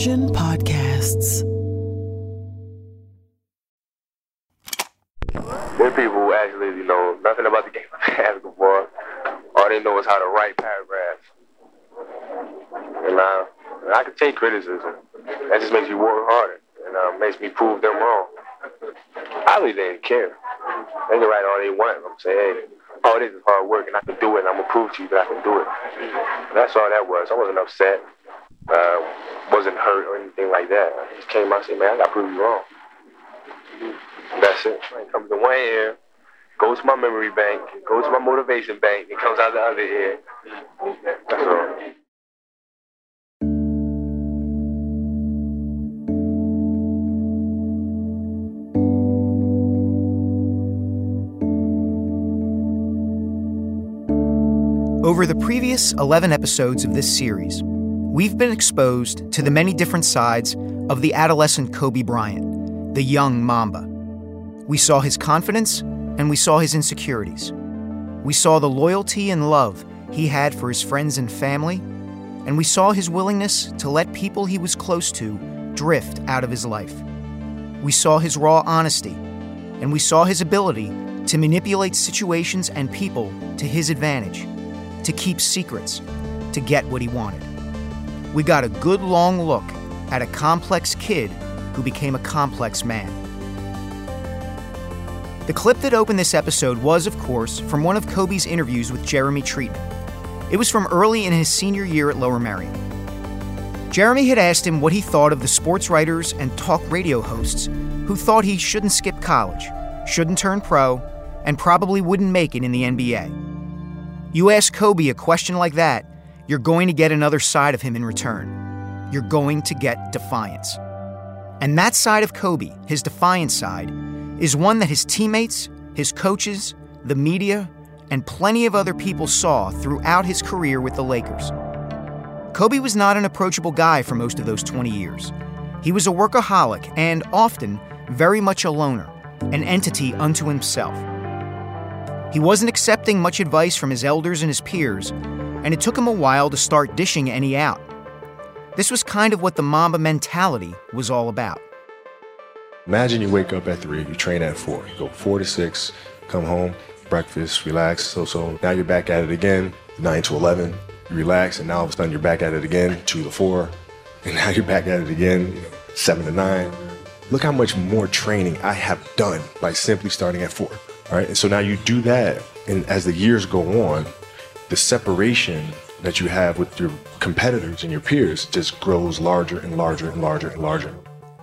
Diversion Podcasts. There are people who actually, know, nothing about the game of basketball. All they know is how to write paragraphs. And uh, I can take criticism. That just makes me work harder and uh, makes me prove them wrong. I really didn't care. They can write all they want. I'm saying, hey, oh, this is hard work and I can do it and I'm going to prove to you that I can do it. That's all that was. I wasn't upset. Uh, wasn't hurt or anything like that. I just came out and said, man, I got to prove you wrong. That's it. It comes to one ear, goes to my memory bank, goes to my motivation bank, and comes out the other ear. That's all. Over the previous 11 episodes of this series, we've been exposed to the many different sides of the adolescent Kobe Bryant, the young Mamba. We saw his confidence and we saw his insecurities. We saw the loyalty and love he had for his friends and family, and we saw his willingness to let people he was close to drift out of his life. We saw his raw honesty, and we saw his ability to manipulate situations and people to his advantage, to keep secrets, to get what he wanted. We got a good long look at a complex kid who became a complex man. The clip that opened this episode was, of course, from one of Kobe's interviews with Jeremy Treatman. It was from early in his senior year at Lower Merion. Jeremy had asked him what he thought of the sports writers and talk radio hosts who thought he shouldn't skip college, shouldn't turn pro, and probably wouldn't make it in the NBA. You ask Kobe a question like that, you're going to get another side of him in return. You're going to get defiance. And that side of Kobe, his defiance side, is one that his teammates, his coaches, the media, and plenty of other people saw throughout his career with the Lakers. Kobe was not an approachable guy for most of those 20 years. He was a workaholic and often very much a loner, an entity unto himself. He wasn't accepting much advice from his elders and his peers, and it took him a while to start dishing any out. This was kind of what the Mamba mentality was all about. Imagine you wake up at 3, you train at 4, you go 4 to 6, come home, breakfast, relax. So so now you're back at it again, nine to eleven. You relax, and now all of a sudden you're back at it again, two to four, and now you're back at it again, seven to nine. Look how much more training I have done by simply starting at four. All right, and so now you do that, and as the years go on, the separation that you have with your competitors and your peers just grows larger and larger and larger and larger.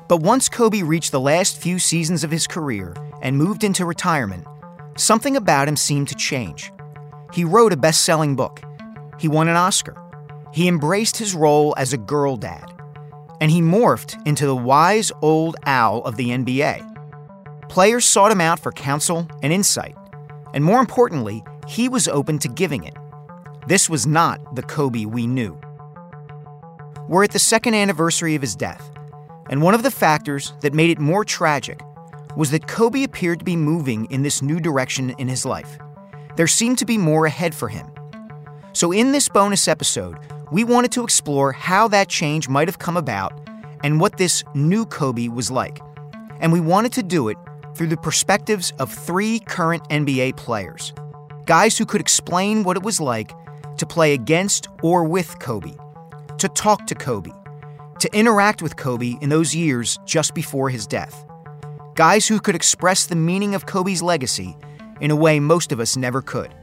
But once Kobe reached the last few seasons of his career and moved into retirement, something about him seemed to change. He wrote a best selling book, he won an Oscar, he embraced his role as a girl dad, and he morphed into the wise old owl of the NBA. Players sought him out for counsel and insight, and more importantly, he was open to giving it. This was not the Kobe we knew. We're at the second anniversary of his death, and one of the factors that made it more tragic was that Kobe appeared to be moving in this new direction in his life. There seemed to be more ahead for him. So, in this bonus episode, we wanted to explore how that change might have come about and what this new Kobe was like. And we wanted to do it through the perspectives of three current NBA players guys who could explain what it was like to play against or with Kobe, to talk to Kobe, to interact with Kobe in those years just before his death. Guys who could express the meaning of Kobe's legacy in a way most of us never could.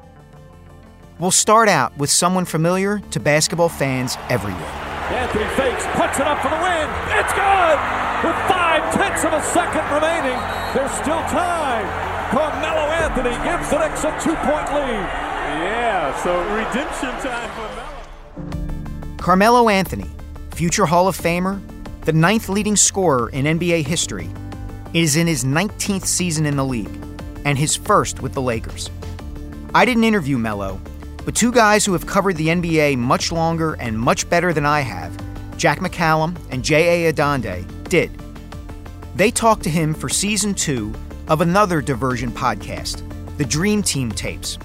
We'll start out with someone familiar to basketball fans everywhere. Anthony fakes, puts it up for the win. It's good! With five tenths of a second remaining, there's still time. Carmelo Anthony gives the Knicks a two-point lead. Yeah, so redemption time for Melo. Carmelo Anthony, future Hall of Famer, the ninth leading scorer in NBA history, is in his 19th season in the league and his first with the Lakers. I didn't interview Melo, but two guys who have covered the NBA much longer and much better than I have, Jack McCallum and J.A. Adande, did. They talked to him for season two of another diversion podcast, the Dream Team Tapes.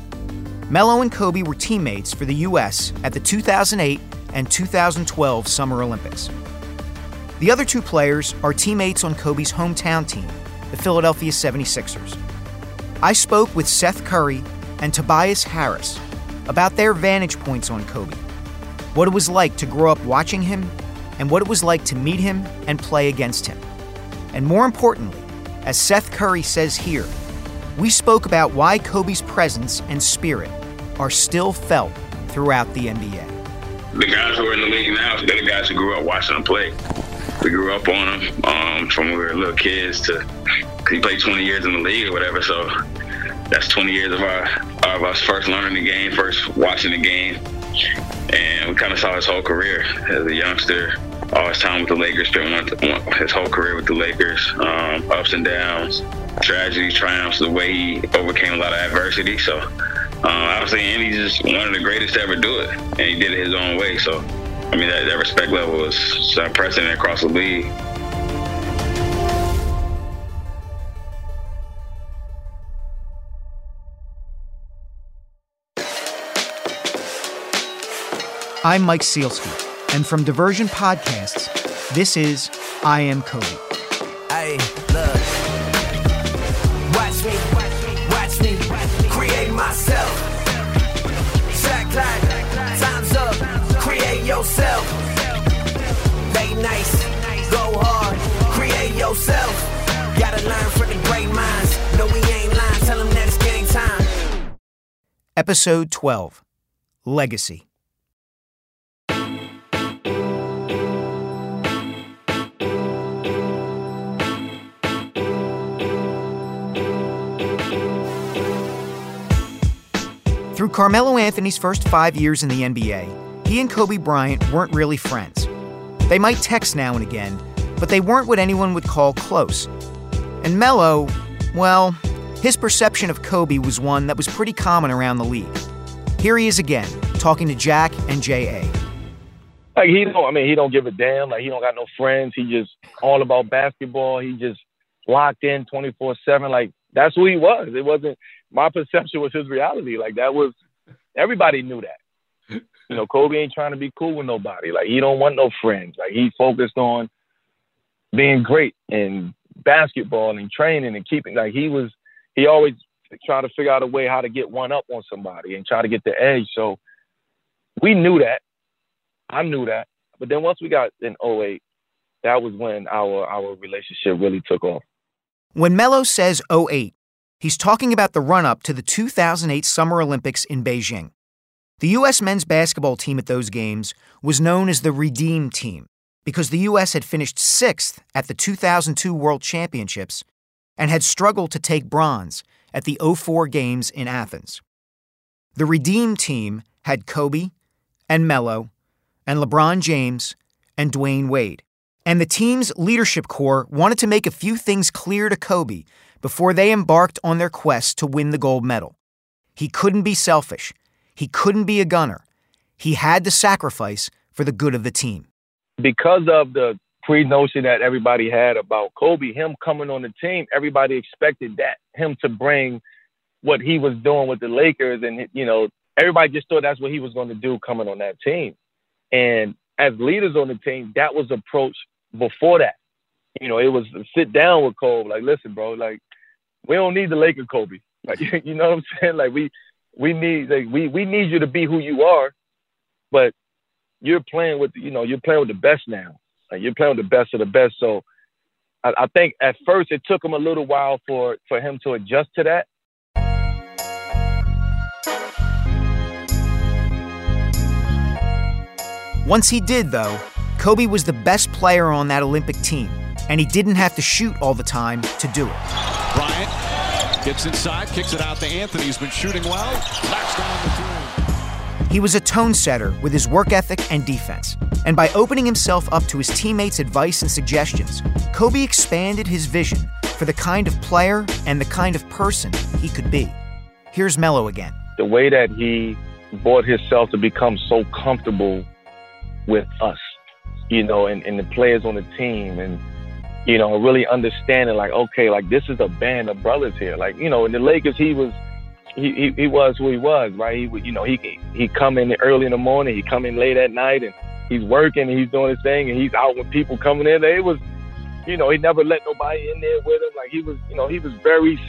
Melo and Kobe were teammates for the U.S. at the 2008 and 2012 Summer Olympics. The other two players are teammates on Kobe's hometown team, the Philadelphia 76ers. I spoke with Seth Curry and Tobias Harris about their vantage points on Kobe, what it was like to grow up watching him, and what it was like to meet him and play against him. And more importantly, as Seth Curry says here, we spoke about why Kobe's presence and spirit are still felt throughout the NBA. The guys who are in the league now, they're the guys who grew up watching him play. We grew up on him um, from when we were little kids to he played 20 years in the league or whatever. So that's 20 years of our of us first learning the game, first watching the game, and we kind of saw his whole career as a youngster. All his time with the Lakers, spent his whole career with the Lakers, um, ups and downs, tragedies, triumphs, the way he overcame a lot of adversity. So uh, obviously, Andy's just one of the greatest to ever do it, and he did it his own way. So, I mean, that, that respect level was unprecedented across the league. I'm Mike Sielski, and from Diversion Podcasts, this is I Am Kobe. Hey, Gotta learn from the great minds. No, we ain't lying, tell them that it's time. Episode 12 Legacy. Through Carmelo Anthony's first five years in the NBA, he and Kobe Bryant weren't really friends. They might text now and again, but they weren't what anyone would call close. And Melo, well, his perception of Kobe was one that was pretty common around the league. Here he is again, talking to Jack and J.A. Like he don't, I mean, he don't give a damn. Like he don't got no friends. He just all about basketball. He just locked in twenty four seven. Like that's who he was. It wasn't my perception was his reality. Like that was everybody knew that. You know, Kobe ain't trying to be cool with nobody. Like he don't want no friends. Like he focused on being great in basketball and training and keeping like he was he always try to figure out a way how to get one up on somebody and try to get the edge. So we knew that. I knew that. But then once we got in 08, that was when our our relationship really took off. When Melo says 08, he's talking about the run up to the 2008 Summer Olympics in Beijing. The U.S. men's basketball team at those games was known as the Redeem Team because the U.S. had finished sixth at the 2002 World Championships and had struggled to take bronze at the 04 Games in Athens. The Redeem Team had Kobe and Melo and LeBron James and Dwyane Wade. And the team's leadership core wanted to make a few things clear to Kobe before they embarked on their quest to win the gold medal. He couldn't be selfish. He couldn't be a gunner. He had to sacrifice for the good of the team. Because of the pre notion that everybody had about Kobe, him coming on the team, everybody expected that, him to bring what he was doing with the Lakers. And, you know, everybody just thought that's what he was going to do coming on that team. And as leaders on the team, that was approached before that. You know, it was sit down with Kobe, like, listen, bro, like, we don't need the Laker Kobe. Like, you know what I'm saying? Like, we we need like we we need you to be who you are, but you're playing with you know you're playing with the best now. Like you're playing with the best of the best. So I, I think at first it took him a little while for for him to adjust to that. Once he did, though, Kobe was the best player on that Olympic team, and he didn't have to shoot all the time to do it. Bryant gets inside, kicks it out to Anthony. He's been shooting well. Knocks down the three. He was a tone setter with his work ethic and defense. And by opening himself up to his teammates' advice and suggestions, Kobe expanded his vision for the kind of player and the kind of person he could be. Here's Melo again. The way that he brought himself to become so comfortable with us, you know, and, and the players on the team and you know, really understanding like, okay, like this is a band of brothers here. Like, you know, in the Lakers he was he, he, was who he was, right? He would, you know, he he come in early in the morning, he come in late at night and he's working and he's doing his thing and he's out with people coming in. It was you know, he never let nobody in there with him. Like he was, you know, he was very,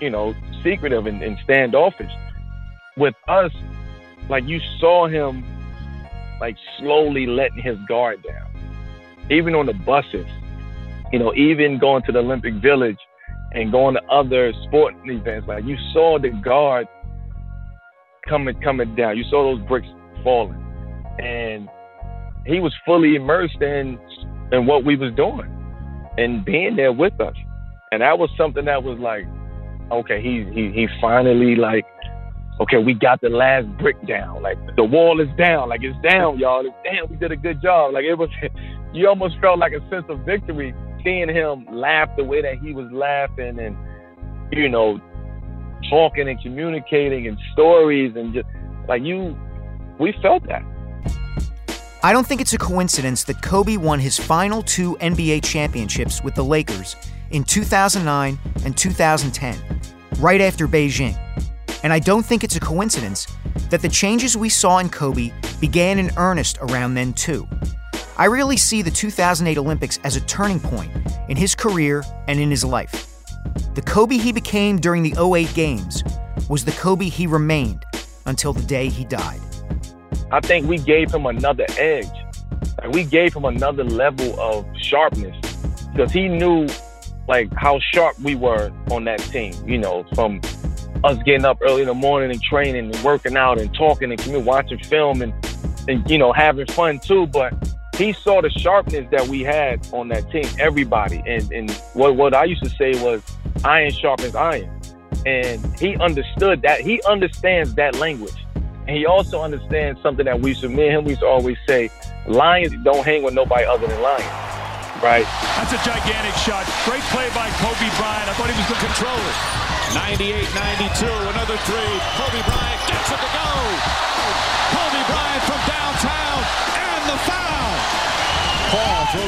you know, secretive and, and standoffish. With us, like you saw him like slowly letting his guard down. Even on the buses, you know, even going to the Olympic Village and going to other sporting events, like you saw the guard coming coming down. You saw those bricks falling. And he was fully immersed in in what we was doing and being there with us. And that was something that was like, okay, he he he finally like okay, we got the last brick down. Like the wall is down. Like it's down, y'all. It's damn, we did a good job. Like it was, you almost felt like a sense of victory seeing him laugh the way that he was laughing and, you know, talking and communicating and stories and just like you, we felt that. I don't think it's a coincidence that Kobe won his final two NBA championships with the Lakers in 2009 and 2010, right after Beijing. And I don't think it's a coincidence that the changes we saw in Kobe began in earnest around then, too. I really see the 2008 Olympics as a turning point in his career and in his life. The Kobe he became during the 08 Games was the Kobe he remained until the day he died. I think we gave him another edge. Like we gave him another level of sharpness because he knew like how sharp we were on that team. You know, from us getting up early in the morning and training and working out and talking and watching film and and you know having fun too. But he saw the sharpness that we had on that team, everybody. And and what what I used to say was iron sharpens iron. And he understood that. He understands that language. And he also understands something that we used to, me and him, we used to always say, lions don't hang with nobody other than lions. Right? That's a gigantic shot. Great play by Kobe Bryant. I thought he was going to control it. 98-92, another three. Kobe Bryant gets it to go.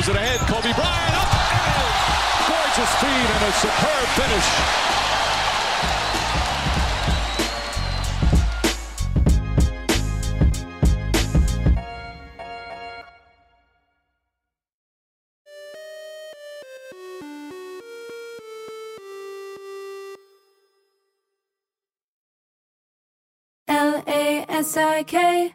Throws it ahead. Kobe Bryant up and gorgeous feed and a superb finish. L A S I K,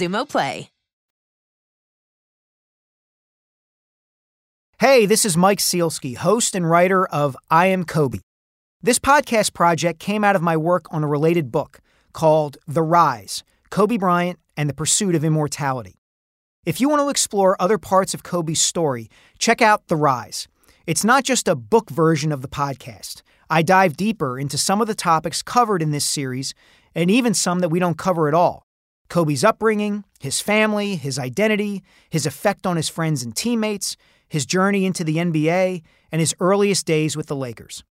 Xumo Play. Hey, this is Mike Sielski, host and writer of I Am Kobe. This podcast project came out of my work on a related book called The Rise Kobe Bryant and the Pursuit of Immortality. If you want to explore other parts of Kobe's story, check out The Rise. It's not just a book version of the podcast. I dive deeper into some of the topics covered in this series, and even some that we don't cover at all. Kobe's upbringing, his family, his identity, his effect on his friends and teammates, his journey into the NBA, and his earliest days with the Lakers.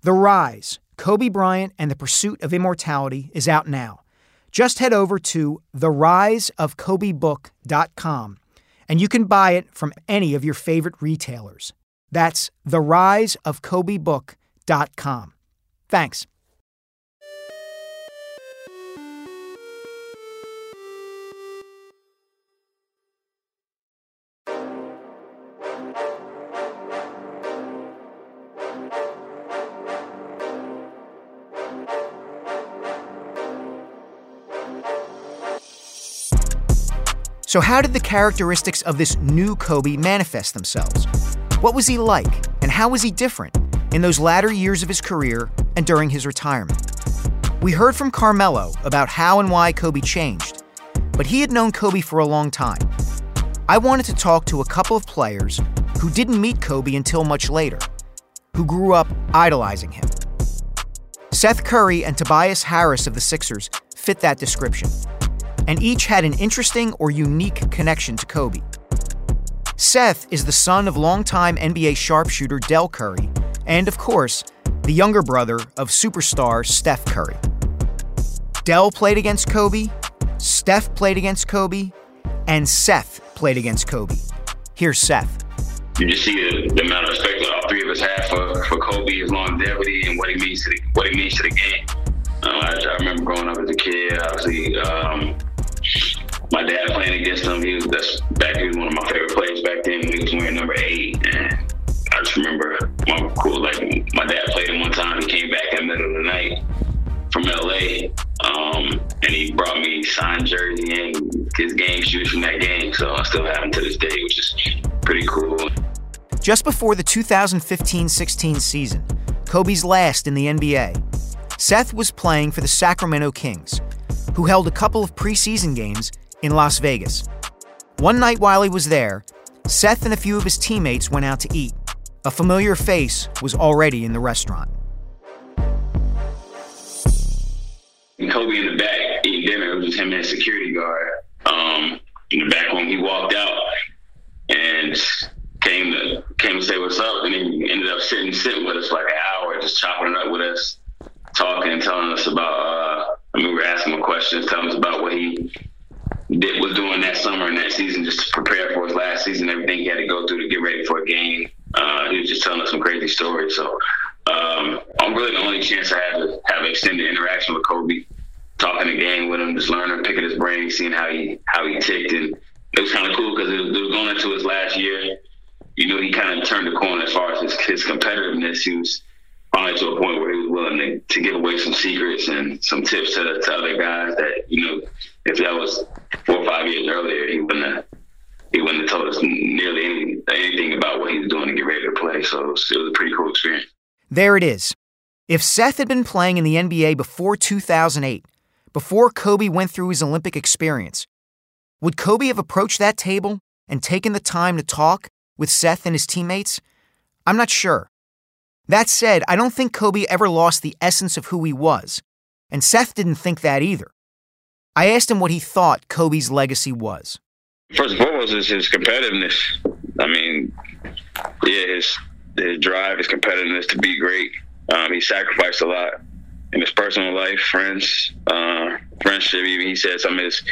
The Rise Kobe Bryant and the Pursuit of Immortality is out now. Just head over to theriseofkobebook.com and you can buy it from any of your favorite retailers. That's theriseofkobebook.com. Thanks. So, how did the characteristics of this new Kobe manifest themselves? What was he like, and how was he different in those latter years of his career and during his retirement? We heard from Carmelo about how and why Kobe changed, but he had known Kobe for a long time. I wanted to talk to a couple of players who didn't meet Kobe until much later, who grew up idolizing him. Seth Curry and Tobias Harris of the Sixers fit that description and each had an interesting or unique connection to Kobe. Seth is the son of longtime NBA sharpshooter Del Curry, and of course, the younger brother of superstar Steph Curry. Del played against Kobe, Steph played against Kobe, and Seth played against Kobe. Here's Seth. You just see the, the amount of respect that all three of us have for, for Kobe, his longevity, and what he means to the, what he means to the game. Uh, I, I, remember growing up as a kid, obviously, um, my dad playing against him. He was that's back. He was one of my favorite players back then. He was wearing number eight, and I just remember my cool. Like my dad played him one time. He came back in the middle of the night from LA, um, and he brought me signed jersey and his game shoes from that game. So I still have them to this day, which is pretty cool. Just before the 2015 16 season, Kobe's last in the NBA, Seth was playing for the Sacramento Kings, who held a couple of preseason games in Las Vegas. One night while he was there, Seth and a few of his teammates went out to eat. A familiar face was already in the restaurant. Kobe in the back eating dinner. It was just him and a security guard. Um, in the back when he walked out and came to came to say what's up, and he ended up sitting sitting with us for like an hour, just chopping it up with us, talking and telling us about. Uh, I were asking him questions, telling us about what he did was doing that summer and that season just to prepare for his last season, everything he had to go through to get ready for a game. Uh, he was just telling us some crazy stories. So um, I'm really the only chance I had to have extended interaction with Kobe, talking the game with him, just learning, picking his brain, seeing how he how he ticked, and it was kind of cool because it, it, was going into his last year. You know, he kind of turned the corner as far as his, his competitiveness. He was finally to a point where he was willing to, to give away some secrets and some tips to, to other guys that you know if that was four or five years earlier, he wouldn't have he wouldn't have told us nearly any, anything about what he was doing to get ready to play. So it was, it was a pretty cool experience. There it is. If Seth had been playing in the NBA before 2008, before Kobe went through his Olympic experience, would Kobe have approached that table and taken the time to talk with Seth and his teammates? I'm not sure. That said, I don't think Kobe ever lost the essence of who he was, and Seth didn't think that either. I asked him what he thought Kobe's legacy was. First and foremost is his competitiveness. I mean, yeah, his his drive, his competitiveness to be great. Um, he sacrificed a lot in his personal life, friends, uh, friendship. Even he said some of his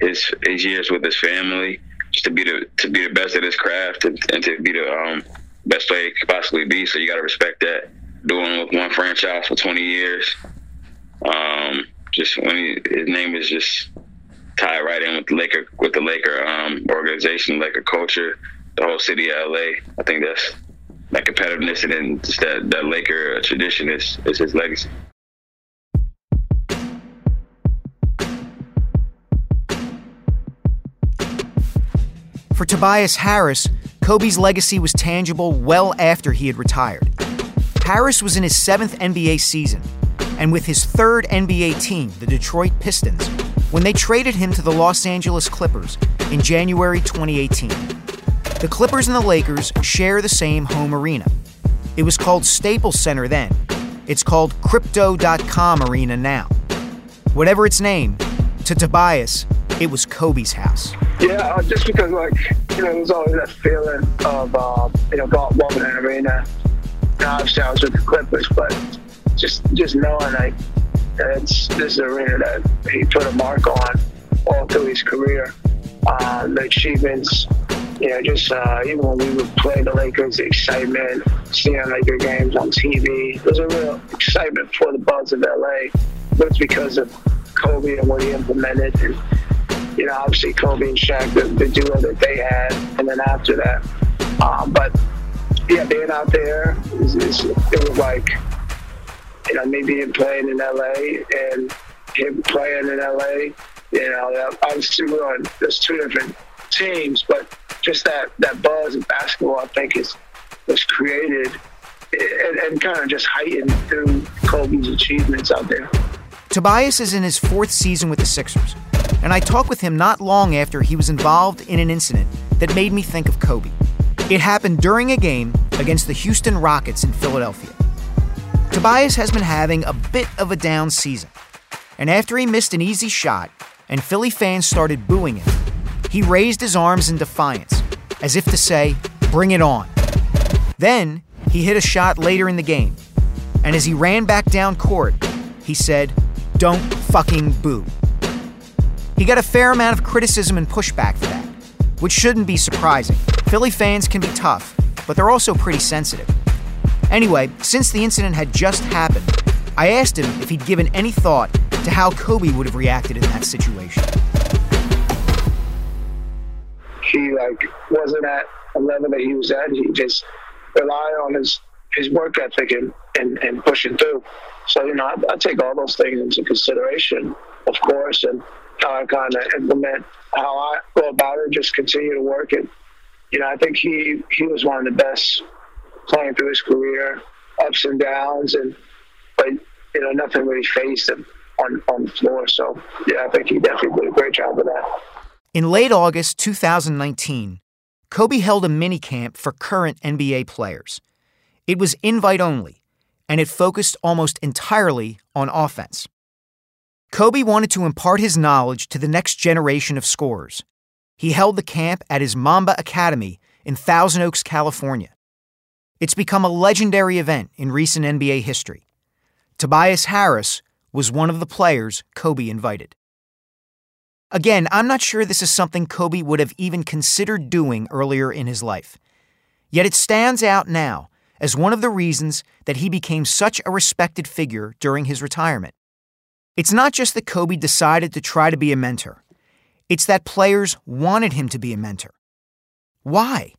his his years with his family, just to be the to be the best at his craft and, and to be the um, best player he could possibly be. So you got to respect that. Doing with one franchise for 20 years. Um, just when he, his name is just tied right in with the Laker with the Laker um, organization, Laker culture, the whole city of LA. I think that's that competitiveness and just that, that Laker tradition is is his legacy. For Tobias Harris, Kobe's legacy was tangible well after he had retired. Harris was in his seventh NBA season and with his third NBA team, the Detroit Pistons, when they traded him to the Los Angeles Clippers in January 2018. The Clippers and the Lakers share the same home arena. It was called Staples Center then. It's called Crypto.com Arena now. Whatever its name, to Tobias, it was Kobe's house. Yeah, uh, just because, like, you know, there's always that feeling of, uh, you know, walking in an arena. Was with the Clippers, but just just knowing like it's this is a arena that he put a mark on all through his career. Uh, the achievements, you know, just uh, even when we would play the Lakers, the excitement, seeing Laker games on TV, there's a real excitement for the Buzz of LA. But it's because of Kobe and what he implemented, and you know, obviously Kobe and Shaq, the, the duo that they had, and then after that. Um, but yeah, being out there, it was like you know, me being playing in LA and him playing in LA. You know, obviously we're on there's two different teams, but just that that buzz of basketball, I think, is was created and, and kind of just heightened through Kobe's achievements out there. Tobias is in his fourth season with the Sixers, and I talked with him not long after he was involved in an incident that made me think of Kobe. It happened during a game against the Houston Rockets in Philadelphia. Tobias has been having a bit of a down season. And after he missed an easy shot and Philly fans started booing him, he raised his arms in defiance, as if to say, Bring it on. Then he hit a shot later in the game. And as he ran back down court, he said, Don't fucking boo. He got a fair amount of criticism and pushback for that, which shouldn't be surprising. Philly fans can be tough, but they're also pretty sensitive. Anyway, since the incident had just happened, I asked him if he'd given any thought to how Kobe would have reacted in that situation. He like wasn't at a level that he was at. He just relied on his his work ethic and, and, and pushing through. So, you know, I, I take all those things into consideration, of course, and how I kind of implement how I go about it, just continue to work it. You know, I think he he was one of the best playing through his career, ups and downs, and but you know nothing really faced him on on the floor. So yeah, I think he definitely did a great job of that. In late August 2019, Kobe held a mini camp for current NBA players. It was invite only, and it focused almost entirely on offense. Kobe wanted to impart his knowledge to the next generation of scorers. He held the camp at his Mamba Academy in Thousand Oaks, California. It's become a legendary event in recent NBA history. Tobias Harris was one of the players Kobe invited. Again, I'm not sure this is something Kobe would have even considered doing earlier in his life. Yet it stands out now as one of the reasons that he became such a respected figure during his retirement. It's not just that Kobe decided to try to be a mentor, it's that players wanted him to be a mentor. Why?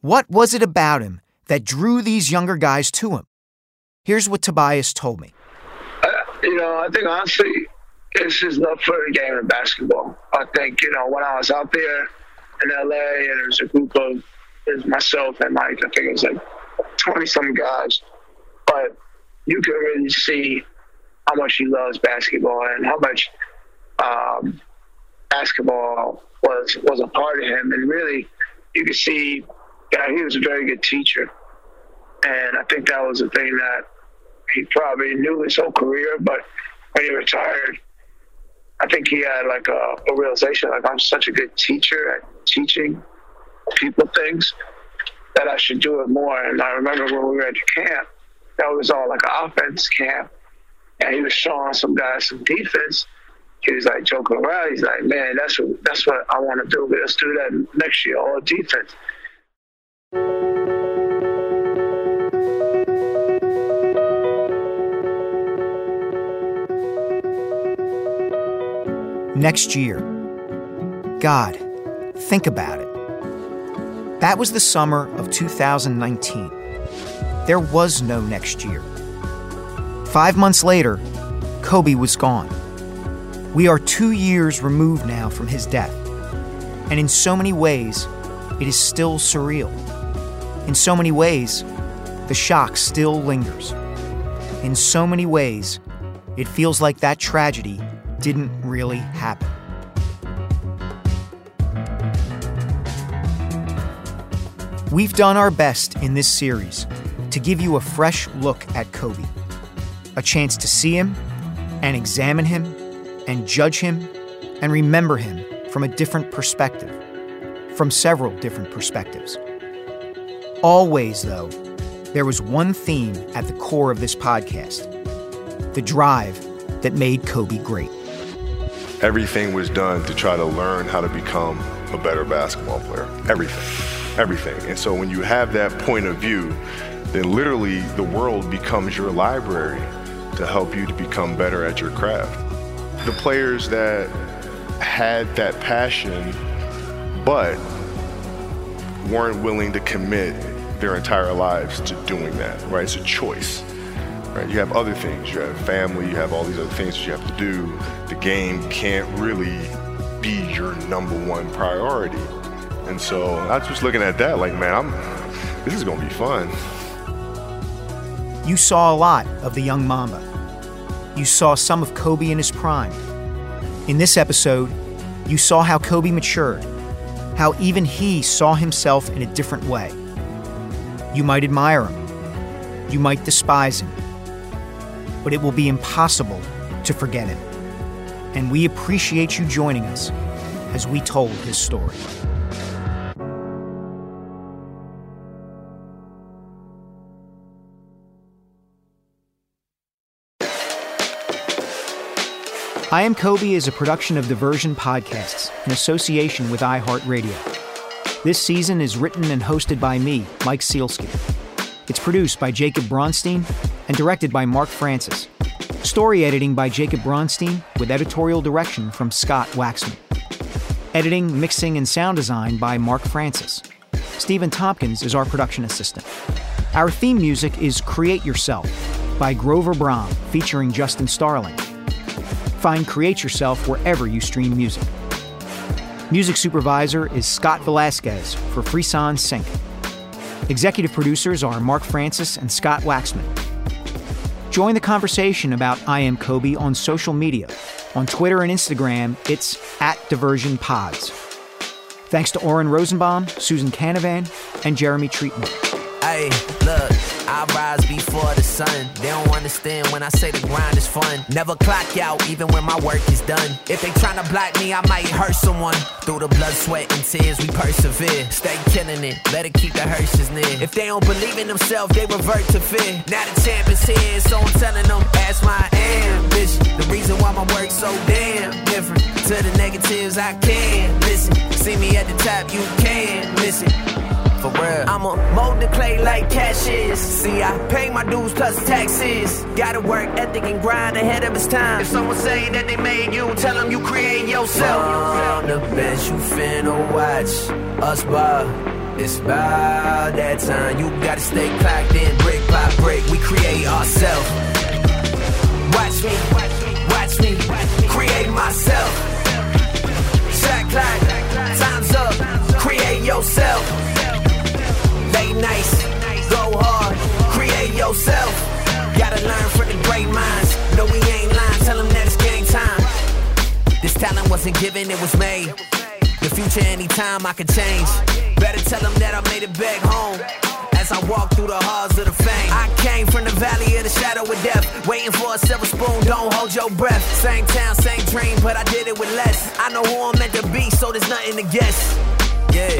What was it about him that drew these younger guys to him? Here's what Tobias told me. Uh, you know, I think honestly, it's his love for the game of basketball. I think, you know, when I was out there in LA and there was a group of myself and Mike, I think it was like 20 some guys, but you could really see how much he loves basketball and how much um, basketball was was a part of him. And really, you could see that he was a very good teacher. And I think that was the thing that he probably knew his whole career. But when he retired, I think he had like a, a realization like I'm such a good teacher at teaching people things that I should do it more. And I remember when we were at the camp, that was all like an offense camp and he was showing some guys some defense. He was like joking around. He's like, "Man, that's what that's what I want to do. Let's do that next year, all defense." Next year. God, think about it. That was the summer of 2019. There was no next year. Five months later, Kobe was gone. We are two years removed now from his death. And in so many ways, it is still surreal. In so many ways, the shock still lingers. In so many ways, it feels like that tragedy didn't really happen. We've done our best in this series to give you a fresh look at Kobe a chance to see him and examine him and judge him and remember him from a different perspective, from several different perspectives. Always, though, there was one theme at the core of this podcast the drive that made Kobe great. Everything was done to try to learn how to become a better basketball player. Everything. Everything. And so when you have that point of view, then literally the world becomes your library to help you to become better at your craft. The players that had that passion but weren't willing to commit their entire lives to doing that, right? It's a choice. Right? You have other things. You have family, you have all these other things that you have to do. The game can't really be your number one priority. And so I was just looking at that like, man, I'm this is gonna be fun. You saw a lot of the young Mamba. You saw some of Kobe in his prime. In this episode, you saw how Kobe matured, how even he saw himself in a different way. You might admire him, you might despise him, but it will be impossible to forget him. And we appreciate you joining us as we told his story. I Am Kobe is a production of Diversion Podcasts in association with iHeartRadio. This season is written and hosted by me, Mike Sielski. It's produced by Jacob Bronstein and directed by Mark Francis. Story editing by Jacob Bronstein with editorial direction from Scott Waxman. Editing, mixing, and sound design by Mark Francis. Stephen Tompkins is our production assistant. Our theme music is Create Yourself by Grover Brom featuring Justin Starling. Find Create Yourself wherever you stream music. Music supervisor is Scott Velasquez for Frisson Sync. Executive producers are Mark Francis and Scott Waxman. Join the conversation about I Am Kobe on social media. On Twitter and Instagram, it's at Diversion Pods. Thanks to Oren Rosenbaum, Susan Canavan, and Jeremy Treatman. Hey, look, I rise before the sun. They don't understand when I say the grind is fun. Never clock out, even when my work is done. If they tryna block me, I might hurt someone. Through the blood, sweat, and tears, we persevere. Stay killing it, let it keep the hearses near. If they don't believe in themselves, they revert to fear. Now the champ is here, so I'm telling them that's my ambition. The reason why my work's so damn different. To the negatives, I can't listen. See me at the top, you can't it for real. I'ma mold the clay like cash is. See, I pay my dues plus taxes. Gotta work ethic and grind ahead of its time. If someone say that they made you, tell them you create yourself. From the bench, you finna watch us ball. It's about that time. You gotta stay clocked in, brick by brick. We create ourselves. Watch me, watch me, create myself. Shot clock, time's up. Create yourself talent wasn't given, it was made. The future, anytime I can change. Better tell them that I made it back home. As I walk through the halls of the fame, I came from the valley of the shadow of death. Waiting for a silver spoon, don't hold your breath. Same town, same dream, but I did it with less. I know who I'm meant to be, so there's nothing to guess. Yeah,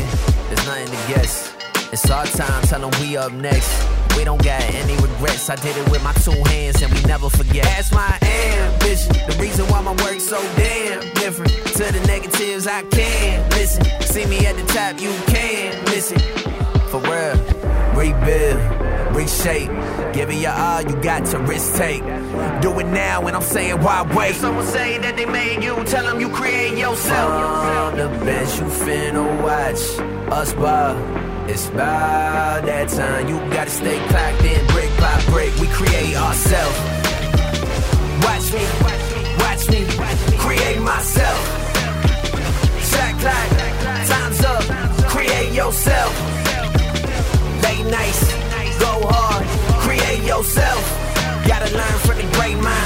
there's nothing to guess. It's our time, tell them we up next. We don't got any regrets. I did it with my two hands and we never forget. That's my ambition. The reason why my work's so damn different. To the negatives, I can't listen. See me at the top, you can't miss it. For real. Rebuild, reshape. Give it your all, you got to risk take. Do it now, and I'm saying why wait? If someone say that they made you, tell them you create yourself. From the bench, you finna watch us ball. It's about that time. You gotta stay clocked in, brick by brick. We create ourselves. Watch me, watch me, create myself. Shot clock, time's up. Create yourself. Late nights, go hard, create yourself. Gotta learn from the great minds.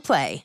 Play.